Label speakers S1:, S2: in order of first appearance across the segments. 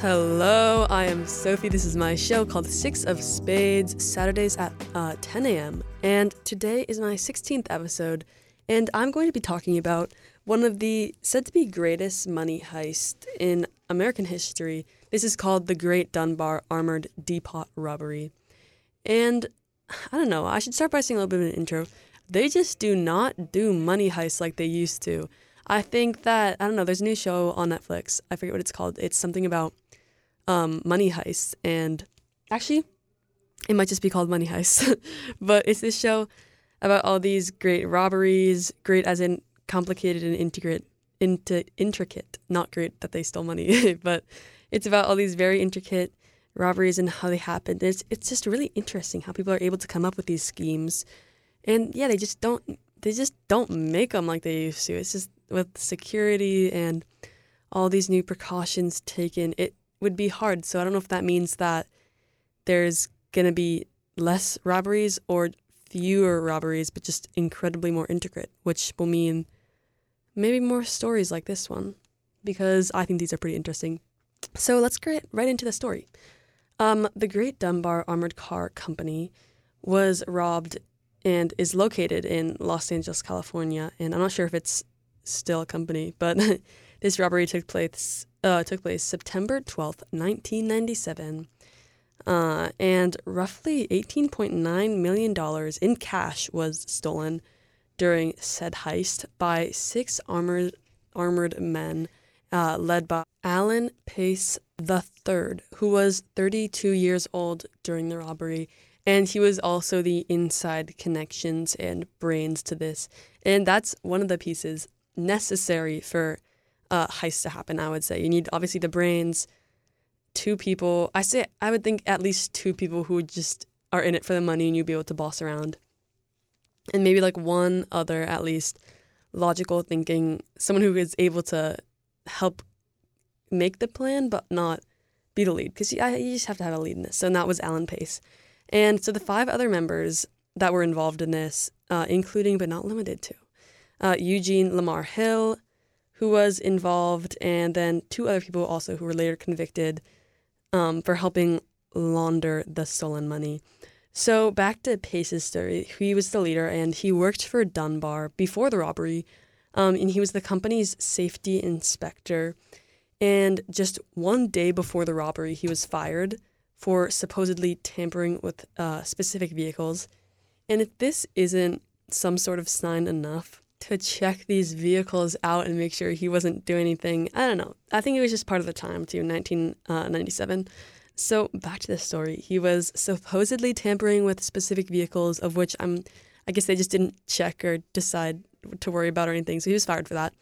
S1: Hello, I am Sophie. This is my show called Six of Spades, Saturdays at uh, 10 a.m. And today is my 16th episode, and I'm going to be talking about one of the said to be greatest money heist in American history. This is called the Great Dunbar Armored Depot Robbery. And I don't know, I should start by saying a little bit of an intro. They just do not do money heists like they used to. I think that, I don't know, there's a new show on Netflix. I forget what it's called. It's something about um, money heists. And actually, it might just be called Money Heists. but it's this show about all these great robberies, great as in complicated and intricate, into intricate. Not great that they stole money, but it's about all these very intricate robberies and how they happened. It's it's just really interesting how people are able to come up with these schemes, and yeah, they just don't they just don't make them like they used to. It's just with security and all these new precautions taken, it would be hard. So I don't know if that means that there's gonna be less robberies or fewer robberies, but just incredibly more intricate, which will mean maybe more stories like this one, because I think these are pretty interesting. So let's get right into the story. Um, the Great Dunbar Armored Car Company was robbed and is located in Los Angeles, California. And I'm not sure if it's still a company, but this robbery took place uh, took place September 12th, 1997. Uh, and roughly $18.9 million in cash was stolen during said heist by six armored, armored men uh, led by Alan Pace III, who was 32 years old during the robbery. And he was also the inside connections and brains to this. And that's one of the pieces necessary for a heist to happen, I would say. You need obviously the brains, two people. I say I would think at least two people who just are in it for the money and you'd be able to boss around. And maybe like one other at least logical thinking, someone who is able to help make the plan but not be the lead because you, you just have to have a lead in this. So that was Alan Pace. And so the five other members that were involved in this, uh, including but not limited to uh, Eugene Lamar Hill, who was involved, and then two other people also who were later convicted um, for helping launder the stolen money. So back to Pace's story, he was the leader and he worked for Dunbar before the robbery, um, and he was the company's safety inspector. And just one day before the robbery, he was fired for supposedly tampering with uh, specific vehicles. And if this isn't some sort of sign enough to check these vehicles out and make sure he wasn't doing anything, I don't know. I think it was just part of the time, too, 1997. Uh, so back to this story. He was supposedly tampering with specific vehicles, of which I'm, I guess they just didn't check or decide to worry about or anything. So he was fired for that.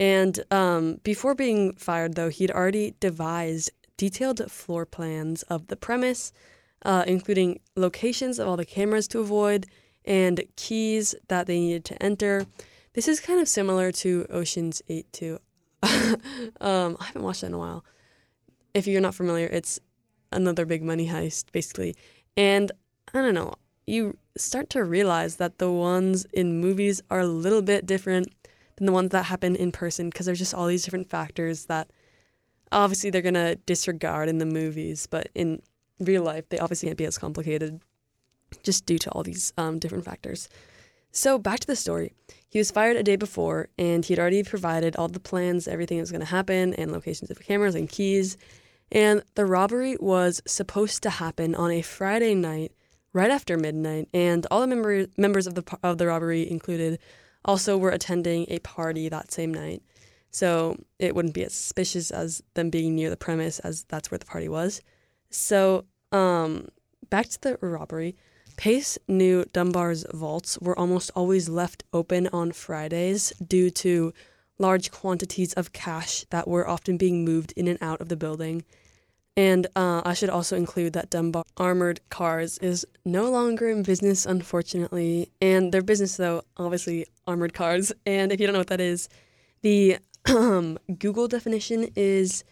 S1: And um, before being fired, though, he'd already devised detailed floor plans of the premise, uh, including locations of all the cameras to avoid and keys that they needed to enter. This is kind of similar to Ocean's 8 too. um, I haven't watched that in a while. If you're not familiar, it's another big money heist, basically. And I don't know, you start to realize that the ones in movies are a little bit different than the ones that happen in person because there's just all these different factors that obviously they're going to disregard in the movies, but in real life, they obviously can't be as complicated just due to all these um, different factors. So, back to the story. He was fired a day before, and he had already provided all the plans, everything that was going to happen, and locations of cameras and keys. And the robbery was supposed to happen on a Friday night, right after midnight. And all the member- members of the of the robbery included also were attending a party that same night. So it wouldn't be as suspicious as them being near the premise, as that's where the party was. So, um, back to the robbery. Pace knew Dunbar's vaults were almost always left open on Fridays due to large quantities of cash that were often being moved in and out of the building. And uh, I should also include that Dunbar Armored Cars is no longer in business, unfortunately. And their business, though, obviously armored cars. And if you don't know what that is, the um, Google definition is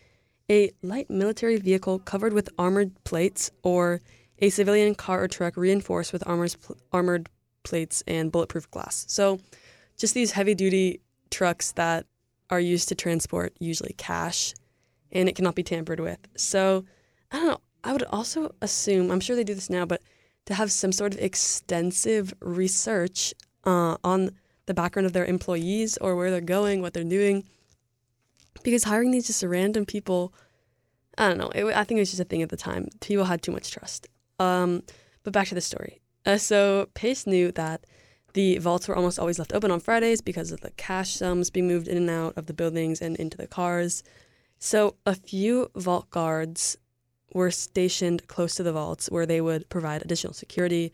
S1: a light military vehicle covered with armored plates or a civilian car or truck reinforced with armors, armored plates and bulletproof glass. So, just these heavy duty trucks that are used to transport usually cash and it cannot be tampered with. So I don't know. I would also assume, I'm sure they do this now, but to have some sort of extensive research uh, on the background of their employees or where they're going, what they're doing. Because hiring these just random people, I don't know. It, I think it was just a thing at the time. People had too much trust. Um, but back to the story. Uh, so Pace knew that the vaults were almost always left open on Fridays because of the cash sums being moved in and out of the buildings and into the cars. So a few vault guards were stationed close to the vaults where they would provide additional security,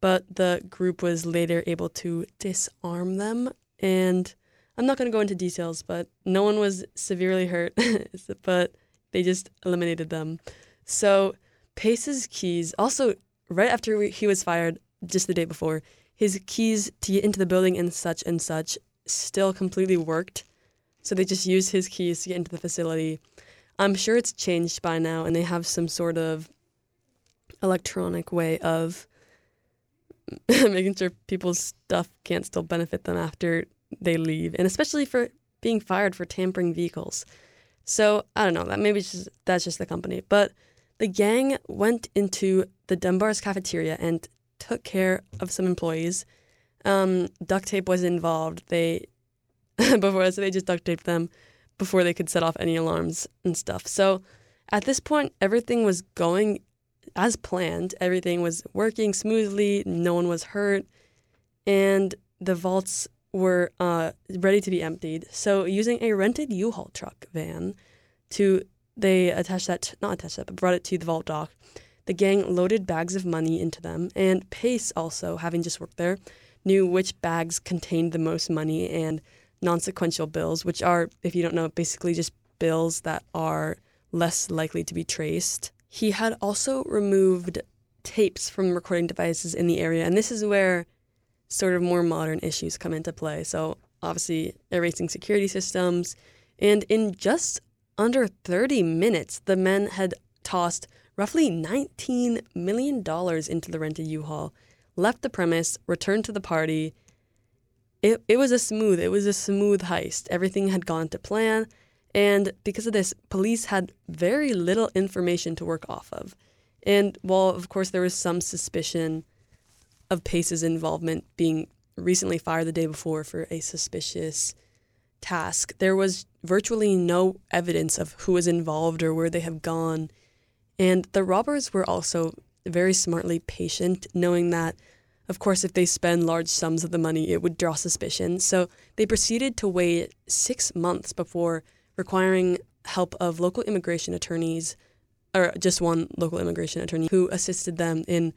S1: but the group was later able to disarm them. And I'm not going to go into details, but no one was severely hurt, but they just eliminated them. So Pace's keys, also right after he was fired, just the day before, his keys to get into the building and such and such still completely worked. So they just used his keys to get into the facility. I'm sure it's changed by now and they have some sort of electronic way of making sure people's stuff can't still benefit them after they leave, and especially for being fired for tampering vehicles. So I don't know. That maybe just, that's just the company, but the gang went into the Dunbar's cafeteria and took care of some employees. Um, duct tape was involved. They before so they just duct taped them before they could set off any alarms and stuff. So at this point, everything was going as planned. Everything was working smoothly. No one was hurt, and the vaults were uh, ready to be emptied. So using a rented U-Haul truck van to they attached that not attached that but brought it to the vault dock the gang loaded bags of money into them, and Pace, also having just worked there, knew which bags contained the most money and non sequential bills, which are, if you don't know, basically just bills that are less likely to be traced. He had also removed tapes from recording devices in the area, and this is where sort of more modern issues come into play. So, obviously, erasing security systems. And in just under 30 minutes, the men had tossed roughly $19 million into the rented U-Haul, left the premise, returned to the party. It, it was a smooth, it was a smooth heist. Everything had gone to plan, and because of this, police had very little information to work off of. And while, of course, there was some suspicion of Pace's involvement being recently fired the day before for a suspicious task, there was virtually no evidence of who was involved or where they have gone and the robbers were also very smartly patient, knowing that, of course, if they spend large sums of the money, it would draw suspicion. So they proceeded to wait six months before requiring help of local immigration attorneys, or just one local immigration attorney who assisted them in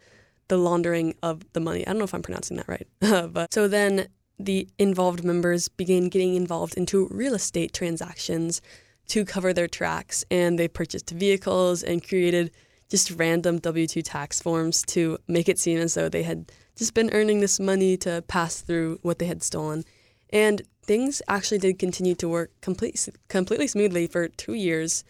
S1: the laundering of the money. I don't know if I'm pronouncing that right. but so then the involved members began getting involved into real estate transactions to cover their tracks, and they purchased vehicles and created just random W 2 tax forms to make it seem as though they had just been earning this money to pass through what they had stolen. And things actually did continue to work complete, completely smoothly for two years,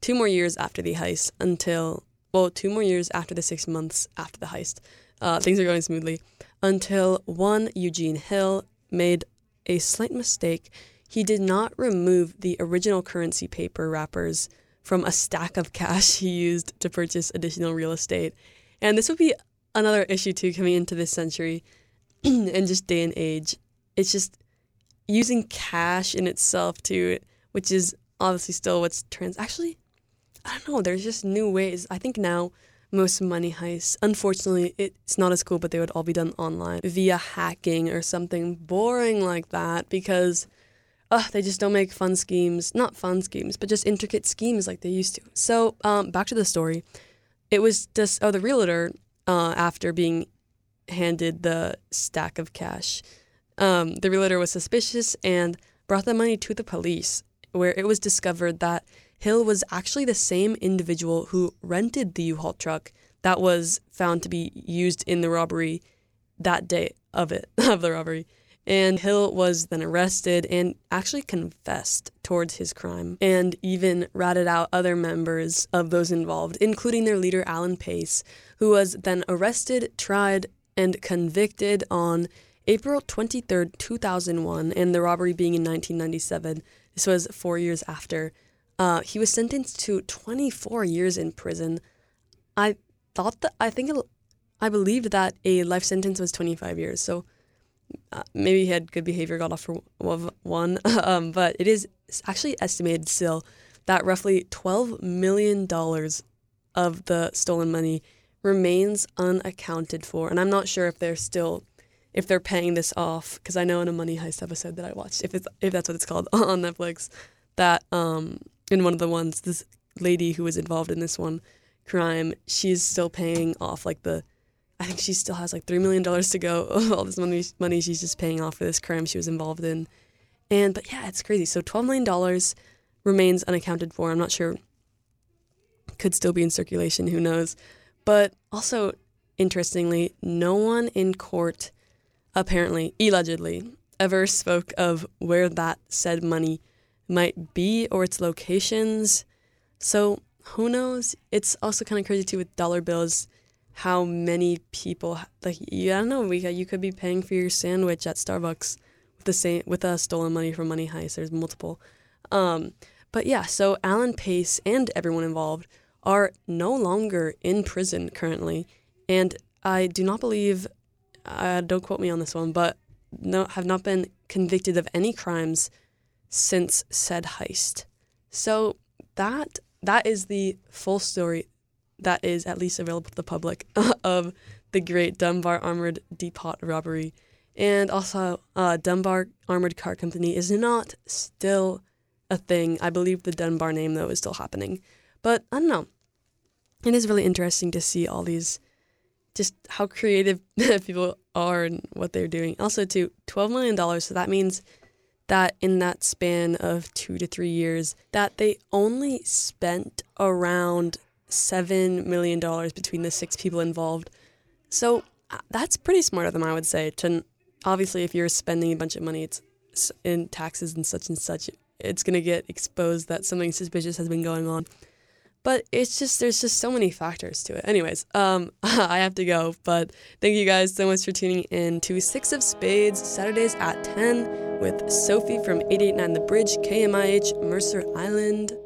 S1: two more years after the heist, until, well, two more years after the six months after the heist. Uh, things are going smoothly until one Eugene Hill made a slight mistake he did not remove the original currency paper wrappers from a stack of cash he used to purchase additional real estate. And this would be another issue too coming into this century and just day and age. It's just using cash in itself too, which is obviously still what's trans. Actually, I don't know. There's just new ways. I think now most money heists, unfortunately, it's not as cool, but they would all be done online via hacking or something boring like that because ugh, they just don't make fun schemes, not fun schemes, but just intricate schemes like they used to. So um, back to the story. It was just, oh, the realtor, uh, after being handed the stack of cash, um, the realtor was suspicious and brought the money to the police, where it was discovered that Hill was actually the same individual who rented the U-Haul truck that was found to be used in the robbery that day of it, of the robbery. And Hill was then arrested and actually confessed towards his crime and even ratted out other members of those involved, including their leader, Alan Pace, who was then arrested, tried, and convicted on April 23, 2001, and the robbery being in 1997. This was four years after Uh, he was sentenced to 24 years in prison. I thought that I think I believed that a life sentence was 25 years. So uh, maybe he had good behavior, got off for one. um, but it is actually estimated still that roughly 12 million dollars of the stolen money remains unaccounted for, and I'm not sure if they're still if they're paying this off because I know in a Money Heist episode that I watched, if it's if that's what it's called on Netflix, that um in one of the ones this lady who was involved in this one crime, she's still paying off like the I think she still has like three million dollars to go. All this money money she's just paying off for this crime she was involved in. And but yeah, it's crazy. So twelve million dollars remains unaccounted for. I'm not sure could still be in circulation, who knows. But also interestingly, no one in court apparently, allegedly, ever spoke of where that said money might be or its locations. So who knows? It's also kind of crazy too with dollar bills how many people like you, I don't know we you could be paying for your sandwich at Starbucks with the same with a stolen money from Money Heist. There's multiple, um, but yeah. So Alan Pace and everyone involved are no longer in prison currently, and I do not believe uh, don't quote me on this one, but no, have not been convicted of any crimes since said heist. So that that is the full story that is at least available to the public of the Great Dunbar Armored Depot robbery. And also, uh, Dunbar Armored Car Company is not still a thing. I believe the Dunbar name, though, is still happening. But I don't know. It is really interesting to see all these just how creative people are and what they're doing. Also, to $12 million, so that means that in that span of two to three years, that they only spent around $7 million between the six people involved. So uh, that's pretty smart of them, I would say. To obviously, if you're spending a bunch of money, it's in taxes and such and such, it's going to get exposed that something suspicious has been going on. But it's just there's just so many factors to it. Anyways, um, I have to go. But thank you guys so much for tuning in to Six of Spades Saturdays at 10 with Sophie from 889 The Bridge, KMIH, Mercer Island.